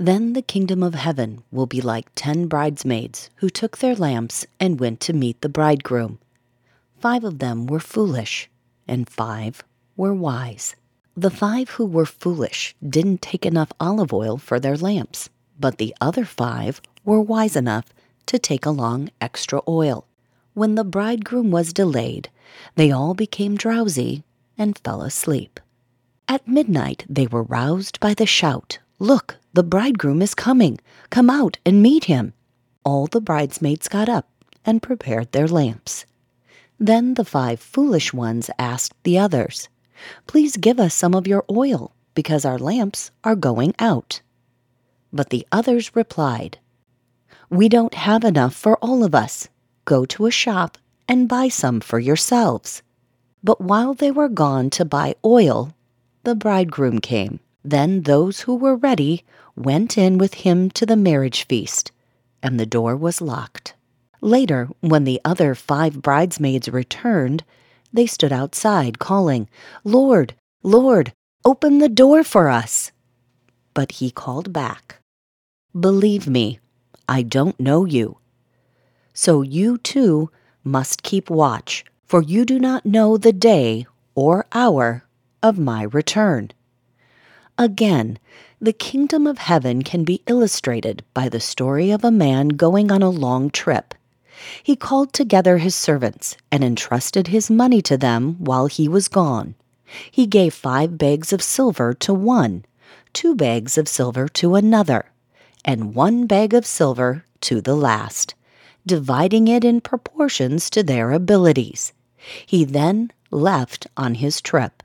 Then the kingdom of heaven will be like ten bridesmaids who took their lamps and went to meet the bridegroom. Five of them were foolish, and five were wise. The five who were foolish didn't take enough olive oil for their lamps, but the other five were wise enough to take along extra oil. When the bridegroom was delayed, they all became drowsy and fell asleep. At midnight they were roused by the shout, Look, the bridegroom is coming. Come out and meet him. All the bridesmaids got up and prepared their lamps. Then the five foolish ones asked the others, Please give us some of your oil, because our lamps are going out. But the others replied, We don't have enough for all of us. Go to a shop and buy some for yourselves. But while they were gone to buy oil, the bridegroom came. Then those who were ready went in with him to the marriage feast, and the door was locked. Later, when the other five bridesmaids returned, they stood outside, calling, Lord, Lord, open the door for us. But he called back, Believe me, I don't know you. So you too must keep watch, for you do not know the day or hour of my return. Again, the kingdom of heaven can be illustrated by the story of a man going on a long trip. He called together his servants and entrusted his money to them while he was gone. He gave five bags of silver to one, two bags of silver to another, and one bag of silver to the last, dividing it in proportions to their abilities. He then left on his trip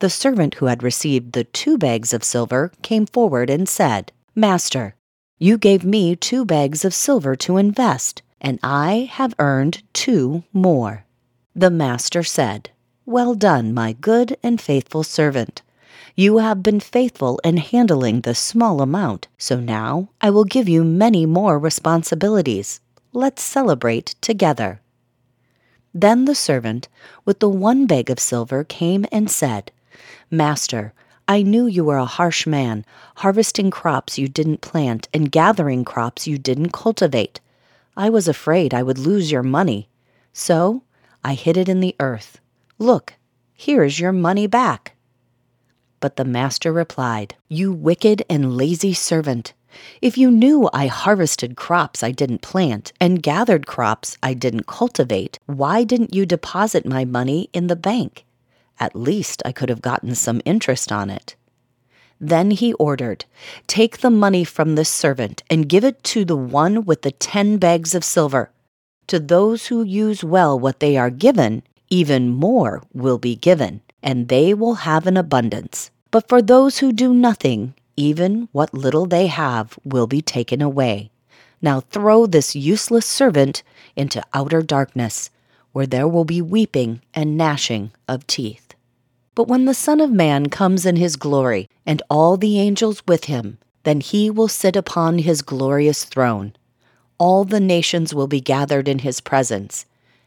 The servant who had received the two bags of silver came forward and said, Master, you gave me two bags of silver to invest, and I have earned two more. The master said, Well done, my good and faithful servant. You have been faithful in handling the small amount, so now I will give you many more responsibilities. Let's celebrate together. Then the servant with the one bag of silver came and said, Master, I knew you were a harsh man, harvesting crops you didn't plant and gathering crops you didn't cultivate. I was afraid I would lose your money. So I hid it in the earth. Look, here is your money back. But the master replied, You wicked and lazy servant. If you knew I harvested crops I didn't plant and gathered crops I didn't cultivate, why didn't you deposit my money in the bank? At least I could have gotten some interest on it. Then he ordered, Take the money from this servant and give it to the one with the ten bags of silver. To those who use well what they are given, even more will be given, and they will have an abundance. But for those who do nothing, even what little they have will be taken away. Now throw this useless servant into outer darkness, where there will be weeping and gnashing of teeth. But when the Son of Man comes in his glory, and all the angels with him, Then he will sit upon his glorious throne. All the nations will be gathered in his presence,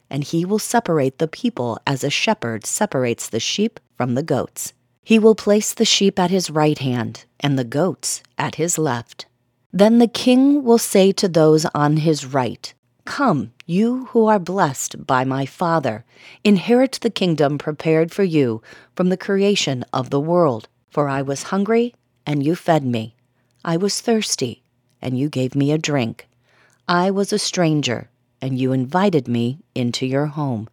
and he will separate the people as a shepherd separates the sheep from the goats. He will place the sheep at his right hand and the goats at his left. Then the king will say to those on his right, Come, you who are blessed by my Father, inherit the kingdom prepared for you from the creation of the world. For I was hungry, and you fed me. I was thirsty, and you gave me a drink. I was a stranger, and you invited me into your home.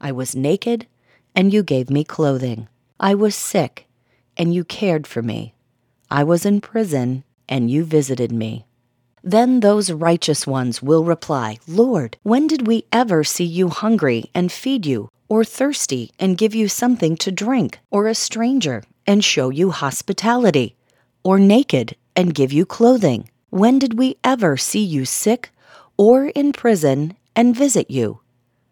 I was naked, and you gave me clothing. I was sick, and you cared for me. I was in prison, and you visited me. Then those righteous ones will reply, Lord, when did we ever see you hungry and feed you, or thirsty and give you something to drink, or a stranger and show you hospitality, or naked and give you clothing? When did we ever see you sick or in prison and visit you?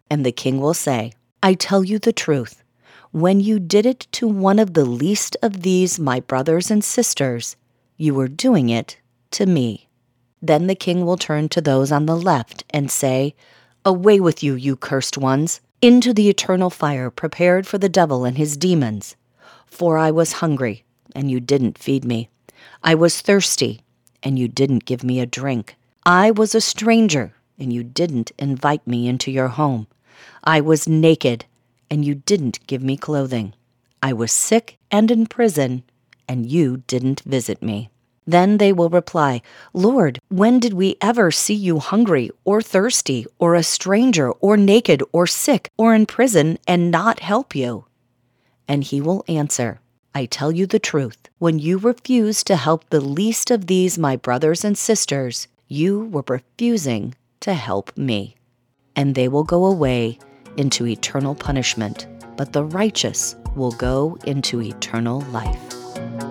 And the king will say, I tell you the truth. When you did it to one of the least of these, my brothers and sisters, you were doing it to me. Then the king will turn to those on the left and say, Away with you, you cursed ones, into the eternal fire prepared for the devil and his demons. For I was hungry, and you didn't feed me. I was thirsty, and you didn't give me a drink. I was a stranger, and you didn't invite me into your home. I was naked, and you didn't give me clothing. I was sick and in prison, and you didn't visit me. Then they will reply, Lord, when did we ever see you hungry, or thirsty, or a stranger, or naked, or sick, or in prison, and not help you? And he will answer, I tell you the truth. When you refused to help the least of these, my brothers and sisters, you were refusing to help me. And they will go away into eternal punishment, but the righteous will go into eternal life.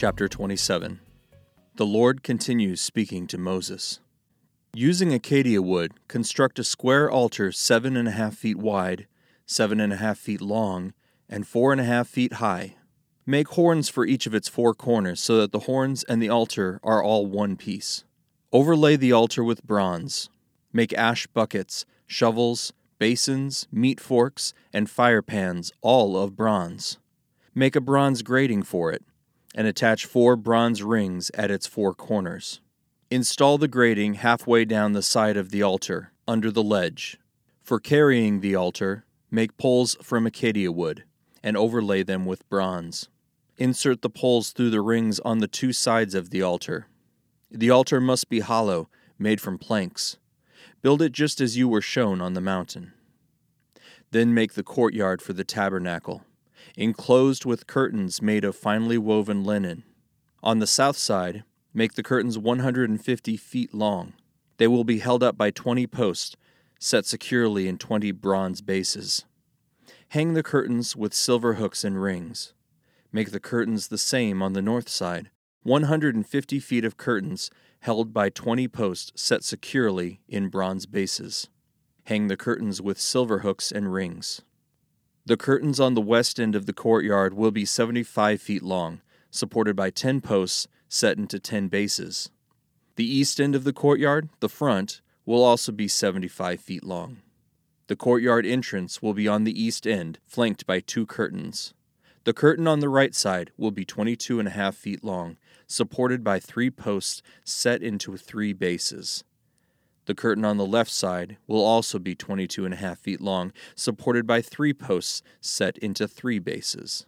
Chapter 27 The Lord continues speaking to Moses. Using acacia wood, construct a square altar seven and a half feet wide, seven and a half feet long, and four and a half feet high. Make horns for each of its four corners so that the horns and the altar are all one piece. Overlay the altar with bronze. Make ash buckets, shovels, basins, meat forks, and fire pans, all of bronze. Make a bronze grating for it and attach four bronze rings at its four corners. Install the grating halfway down the side of the altar, under the ledge. For carrying the altar, make poles from acacia wood, and overlay them with bronze. Insert the poles through the rings on the two sides of the altar. The altar must be hollow, made from planks. Build it just as you were shown on the mountain. Then make the courtyard for the tabernacle enclosed with curtains made of finely woven linen. On the south side, make the curtains 150 feet long. They will be held up by 20 posts, set securely in 20 bronze bases. Hang the curtains with silver hooks and rings. Make the curtains the same on the north side 150 feet of curtains held by 20 posts set securely in bronze bases. Hang the curtains with silver hooks and rings. The curtains on the west end of the courtyard will be 75 feet long, supported by 10 posts set into 10 bases. The east end of the courtyard, the front, will also be 75 feet long. The courtyard entrance will be on the east end, flanked by two curtains. The curtain on the right side will be 22 and a half feet long, supported by three posts set into three bases. The curtain on the left side will also be 22 and a half feet long, supported by three posts set into three bases.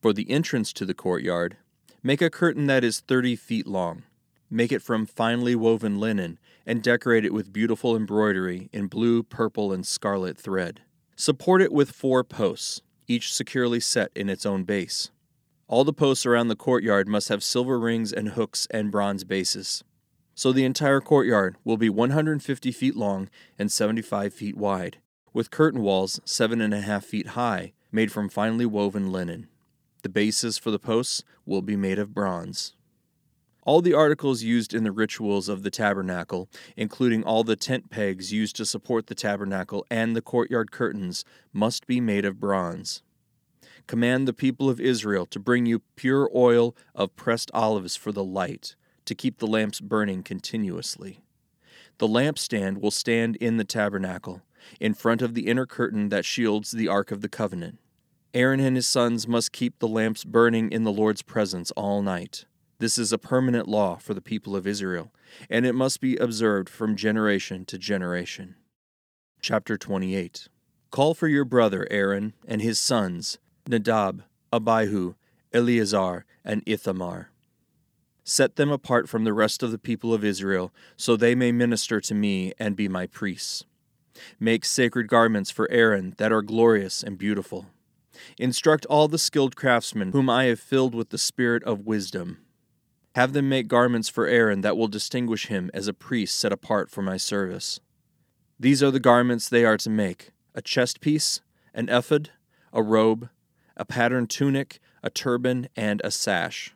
For the entrance to the courtyard, make a curtain that is 30 feet long. Make it from finely woven linen and decorate it with beautiful embroidery in blue, purple, and scarlet thread. Support it with four posts, each securely set in its own base. All the posts around the courtyard must have silver rings and hooks and bronze bases. So the entire courtyard will be 150 feet long and 75 feet wide, with curtain walls seven and a half feet high, made from finely woven linen. The bases for the posts will be made of bronze. All the articles used in the rituals of the tabernacle, including all the tent pegs used to support the tabernacle and the courtyard curtains, must be made of bronze. Command the people of Israel to bring you pure oil of pressed olives for the light, to keep the lamps burning continuously. The lampstand will stand in the tabernacle, in front of the inner curtain that shields the Ark of the Covenant. Aaron and his sons must keep the lamps burning in the Lord's presence all night. This is a permanent law for the people of Israel, and it must be observed from generation to generation. Chapter 28 Call for your brother Aaron and his sons, Nadab, Abihu, Eleazar, and Ithamar. Set them apart from the rest of the people of Israel, so they may minister to me and be my priests. Make sacred garments for Aaron that are glorious and beautiful. Instruct all the skilled craftsmen whom I have filled with the spirit of wisdom. Have them make garments for Aaron that will distinguish him as a priest set apart for my service. These are the garments they are to make a chest piece, an ephod, a robe, a patterned tunic, a turban, and a sash.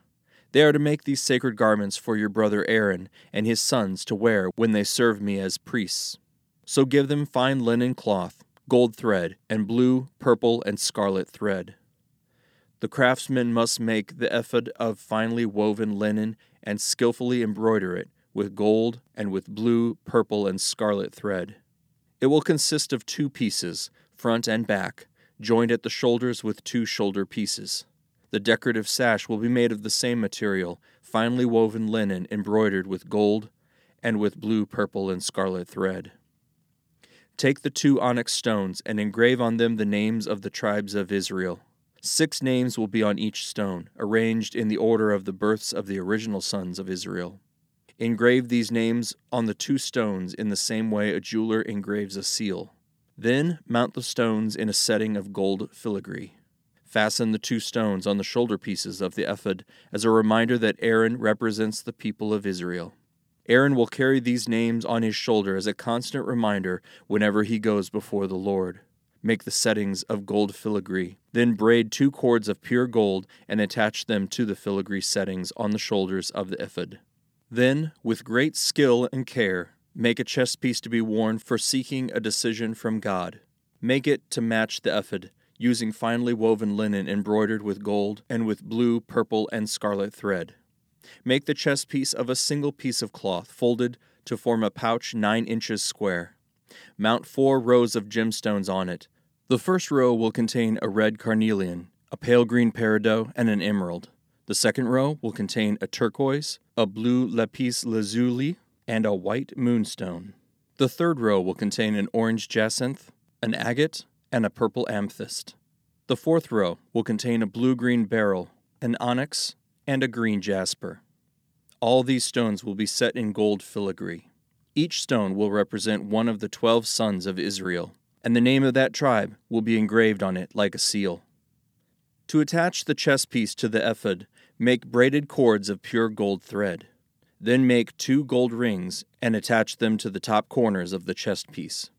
They are to make these sacred garments for your brother Aaron and his sons to wear when they serve me as priests. So give them fine linen cloth, gold thread, and blue, purple, and scarlet thread. The craftsman must make the ephod of finely woven linen and skillfully embroider it with gold and with blue, purple, and scarlet thread. It will consist of two pieces, front and back, joined at the shoulders with two shoulder pieces. The decorative sash will be made of the same material, finely woven linen embroidered with gold and with blue, purple, and scarlet thread. Take the two onyx stones and engrave on them the names of the tribes of Israel. Six names will be on each stone, arranged in the order of the births of the original sons of Israel. Engrave these names on the two stones in the same way a jeweler engraves a seal. Then mount the stones in a setting of gold filigree. Fasten the two stones on the shoulder pieces of the ephod as a reminder that Aaron represents the people of Israel. Aaron will carry these names on his shoulder as a constant reminder whenever he goes before the Lord. Make the settings of gold filigree. Then braid two cords of pure gold and attach them to the filigree settings on the shoulders of the ephod. Then, with great skill and care, make a chest piece to be worn for seeking a decision from God. Make it to match the ephod, using finely woven linen embroidered with gold and with blue, purple, and scarlet thread. Make the chest piece of a single piece of cloth, folded to form a pouch nine inches square. Mount four rows of gemstones on it. The first row will contain a red carnelian, a pale green peridot, and an emerald. The second row will contain a turquoise, a blue lapis lazuli, and a white moonstone. The third row will contain an orange jacinth, an agate, and a purple amethyst. The fourth row will contain a blue green beryl, an onyx, and a green jasper. All these stones will be set in gold filigree. Each stone will represent one of the twelve sons of Israel, and the name of that tribe will be engraved on it like a seal. To attach the chest piece to the ephod, make braided cords of pure gold thread. Then make two gold rings and attach them to the top corners of the chest piece.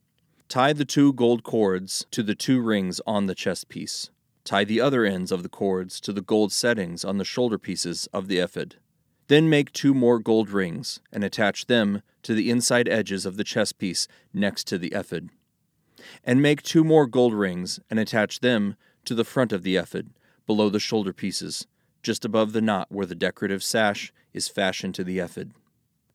Tie the two gold cords to the two rings on the chest piece. Tie the other ends of the cords to the gold settings on the shoulder pieces of the ephod. Then make two more gold rings and attach them to the inside edges of the chest piece next to the ephod. And make two more gold rings and attach them to the front of the ephod, below the shoulder pieces, just above the knot where the decorative sash is fashioned to the ephod.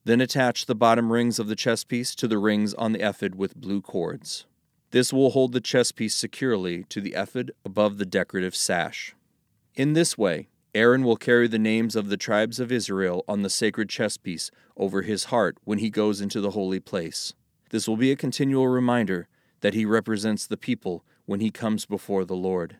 Then attach the bottom rings of the chest piece to the rings on the ephod with blue cords. This will hold the chest piece securely to the ephod above the decorative sash. In this way, Aaron will carry the names of the tribes of Israel on the sacred chest piece over his heart when he goes into the holy place. This will be a continual reminder that he represents the people when he comes before the Lord.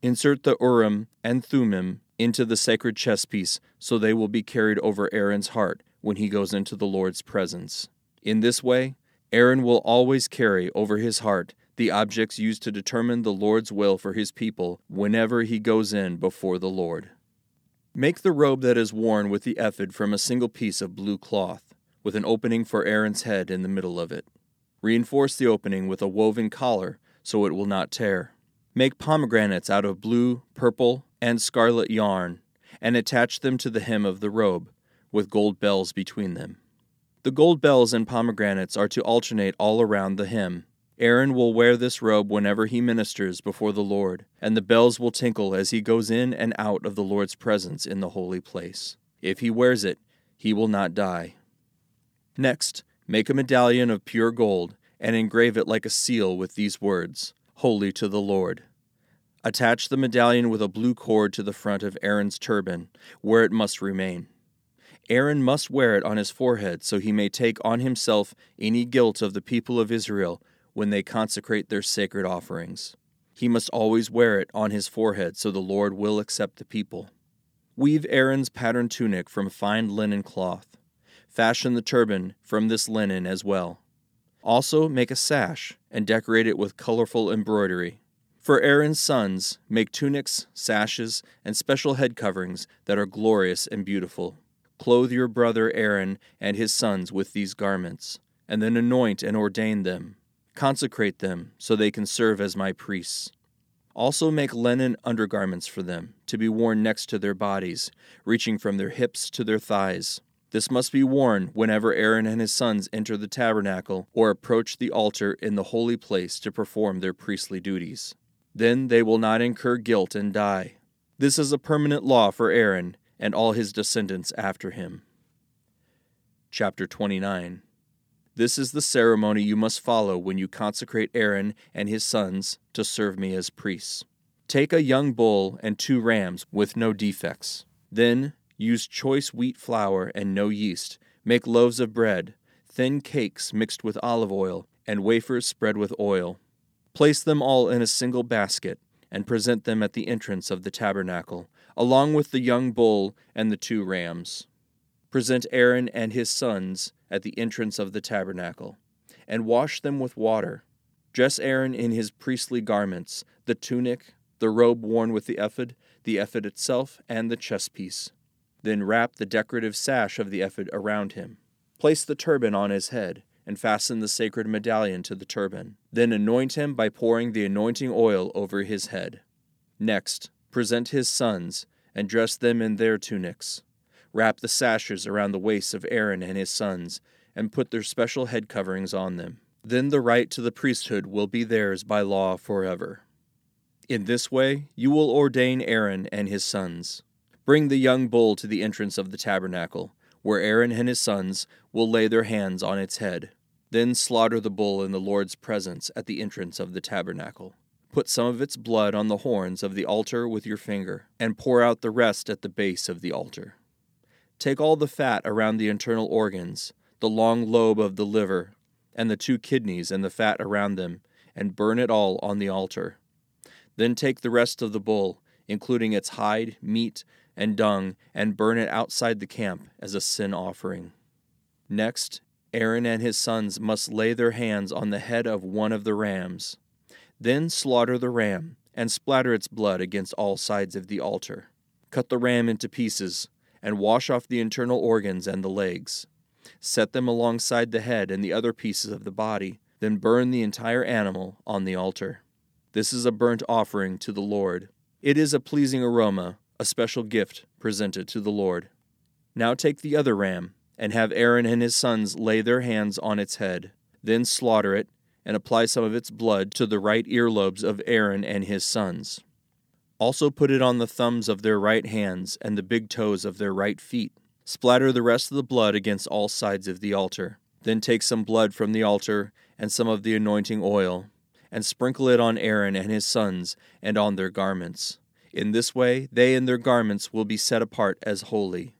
Insert the Urim and Thummim into the sacred chest piece so they will be carried over Aaron's heart when he goes into the Lord's presence. In this way, Aaron will always carry over his heart the objects used to determine the Lord's will for his people whenever he goes in before the Lord. Make the robe that is worn with the ephod from a single piece of blue cloth, with an opening for Aaron's head in the middle of it. Reinforce the opening with a woven collar so it will not tear. Make pomegranates out of blue, purple, and scarlet yarn, and attach them to the hem of the robe, with gold bells between them. The gold bells and pomegranates are to alternate all around the hem. Aaron will wear this robe whenever he ministers before the Lord, and the bells will tinkle as he goes in and out of the Lord's presence in the holy place. If he wears it, he will not die. Next, make a medallion of pure gold and engrave it like a seal with these words Holy to the Lord. Attach the medallion with a blue cord to the front of Aaron's turban, where it must remain. Aaron must wear it on his forehead so he may take on himself any guilt of the people of Israel when they consecrate their sacred offerings. He must always wear it on his forehead so the Lord will accept the people. Weave Aaron's patterned tunic from fine linen cloth. Fashion the turban from this linen as well. Also, make a sash and decorate it with colorful embroidery. For Aaron's sons, make tunics, sashes, and special head coverings that are glorious and beautiful. Clothe your brother Aaron and his sons with these garments, and then anoint and ordain them. Consecrate them so they can serve as my priests. Also make linen undergarments for them, to be worn next to their bodies, reaching from their hips to their thighs. This must be worn whenever Aaron and his sons enter the tabernacle or approach the altar in the holy place to perform their priestly duties. Then they will not incur guilt and die. This is a permanent law for Aaron and all his descendants after him. Chapter 29 This is the ceremony you must follow when you consecrate Aaron and his sons to serve me as priests. Take a young bull and two rams with no defects. Then Use choice wheat flour and no yeast. Make loaves of bread, thin cakes mixed with olive oil, and wafers spread with oil. Place them all in a single basket, and present them at the entrance of the tabernacle, along with the young bull and the two rams. Present Aaron and his sons at the entrance of the tabernacle, and wash them with water. Dress Aaron in his priestly garments, the tunic, the robe worn with the ephod, the ephod itself, and the chestpiece. Then wrap the decorative sash of the ephod around him. Place the turban on his head, and fasten the sacred medallion to the turban. Then anoint him by pouring the anointing oil over his head. Next, present his sons, and dress them in their tunics. Wrap the sashes around the waists of Aaron and his sons, and put their special head coverings on them. Then the right to the priesthood will be theirs by law forever. In this way, you will ordain Aaron and his sons. Bring the young bull to the entrance of the tabernacle, where Aaron and his sons will lay their hands on its head. Then slaughter the bull in the Lord's presence at the entrance of the tabernacle. Put some of its blood on the horns of the altar with your finger, and pour out the rest at the base of the altar. Take all the fat around the internal organs, the long lobe of the liver, and the two kidneys and the fat around them, and burn it all on the altar. Then take the rest of the bull, including its hide, meat, and dung, and burn it outside the camp as a sin offering. Next, Aaron and his sons must lay their hands on the head of one of the rams. Then slaughter the ram, and splatter its blood against all sides of the altar. Cut the ram into pieces, and wash off the internal organs and the legs. Set them alongside the head and the other pieces of the body, then burn the entire animal on the altar. This is a burnt offering to the Lord. It is a pleasing aroma a special gift presented to the Lord. Now take the other ram, and have Aaron and his sons lay their hands on its head. Then slaughter it, and apply some of its blood to the right earlobes of Aaron and his sons. Also put it on the thumbs of their right hands and the big toes of their right feet. Splatter the rest of the blood against all sides of the altar. Then take some blood from the altar and some of the anointing oil, and sprinkle it on Aaron and his sons and on their garments. In this way, they and their garments will be set apart as holy.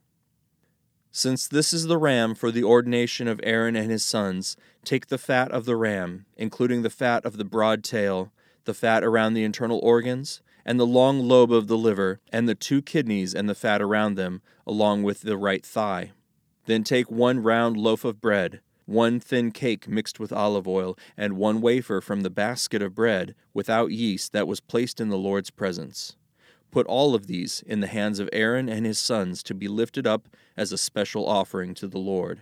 Since this is the ram for the ordination of Aaron and his sons, take the fat of the ram, including the fat of the broad tail, the fat around the internal organs, and the long lobe of the liver, and the two kidneys and the fat around them, along with the right thigh. Then take one round loaf of bread, one thin cake mixed with olive oil, and one wafer from the basket of bread without yeast that was placed in the Lord's presence. Put all of these in the hands of Aaron and his sons to be lifted up as a special offering to the Lord.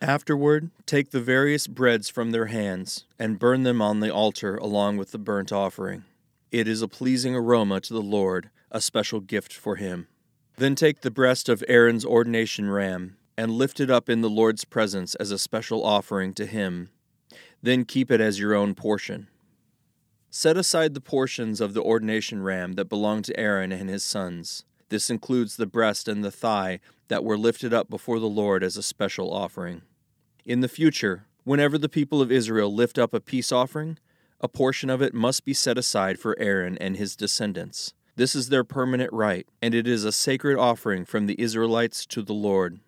Afterward, take the various breads from their hands and burn them on the altar along with the burnt offering. It is a pleasing aroma to the Lord, a special gift for him. Then take the breast of Aaron's ordination ram and lift it up in the Lord's presence as a special offering to him. Then keep it as your own portion. Set aside the portions of the ordination ram that belong to Aaron and his sons. This includes the breast and the thigh that were lifted up before the Lord as a special offering. In the future, whenever the people of Israel lift up a peace offering, a portion of it must be set aside for Aaron and his descendants. This is their permanent right, and it is a sacred offering from the Israelites to the Lord.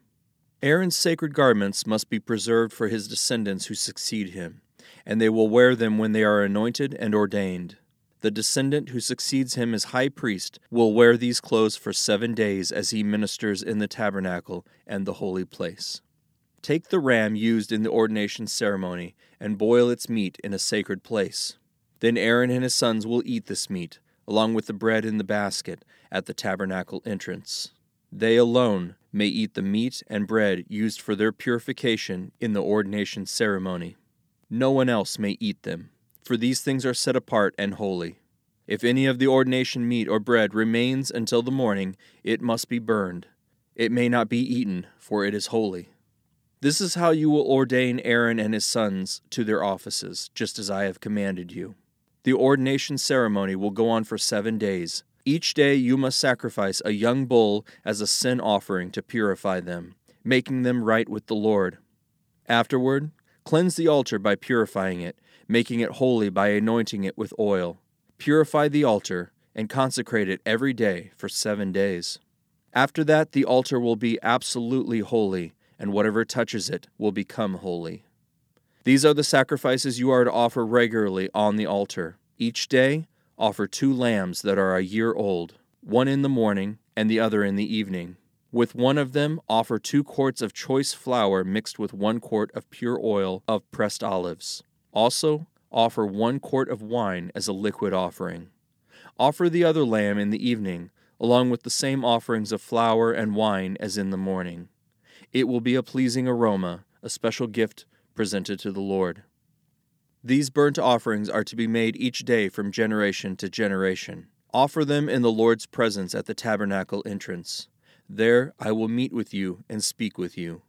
Aaron's sacred garments must be preserved for his descendants who succeed him, and they will wear them when they are anointed and ordained. The descendant who succeeds him as high priest will wear these clothes for seven days as he ministers in the tabernacle and the holy place. Take the ram used in the ordination ceremony and boil its meat in a sacred place. Then Aaron and his sons will eat this meat, along with the bread in the basket, at the tabernacle entrance. They alone may eat the meat and bread used for their purification in the ordination ceremony. No one else may eat them, for these things are set apart and holy. If any of the ordination meat or bread remains until the morning, it must be burned. It may not be eaten, for it is holy. This is how you will ordain Aaron and his sons to their offices, just as I have commanded you. The ordination ceremony will go on for seven days. Each day you must sacrifice a young bull as a sin offering to purify them, making them right with the Lord. Afterward, cleanse the altar by purifying it, making it holy by anointing it with oil. Purify the altar and consecrate it every day for seven days. After that, the altar will be absolutely holy and whatever touches it will become holy. These are the sacrifices you are to offer regularly on the altar. Each day, offer two lambs that are a year old, one in the morning and the other in the evening. With one of them, offer two quarts of choice flour mixed with one quart of pure oil of pressed olives. Also, offer one quart of wine as a liquid offering. Offer the other lamb in the evening, along with the same offerings of flour and wine as in the morning. It will be a pleasing aroma, a special gift presented to the Lord. These burnt offerings are to be made each day from generation to generation. Offer them in the Lord's presence at the tabernacle entrance. There I will meet with you and speak with you.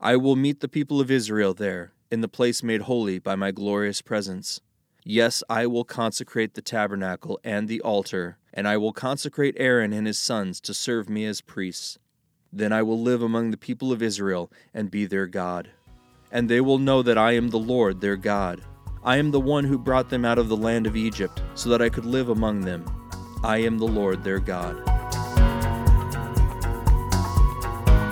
I will meet the people of Israel there, in the place made holy by my glorious presence. Yes, I will consecrate the tabernacle and the altar, and I will consecrate Aaron and his sons to serve me as priests. Then I will live among the people of Israel and be their God. And they will know that I am the Lord their God. I am the one who brought them out of the land of Egypt, so that I could live among them. I am the Lord their God.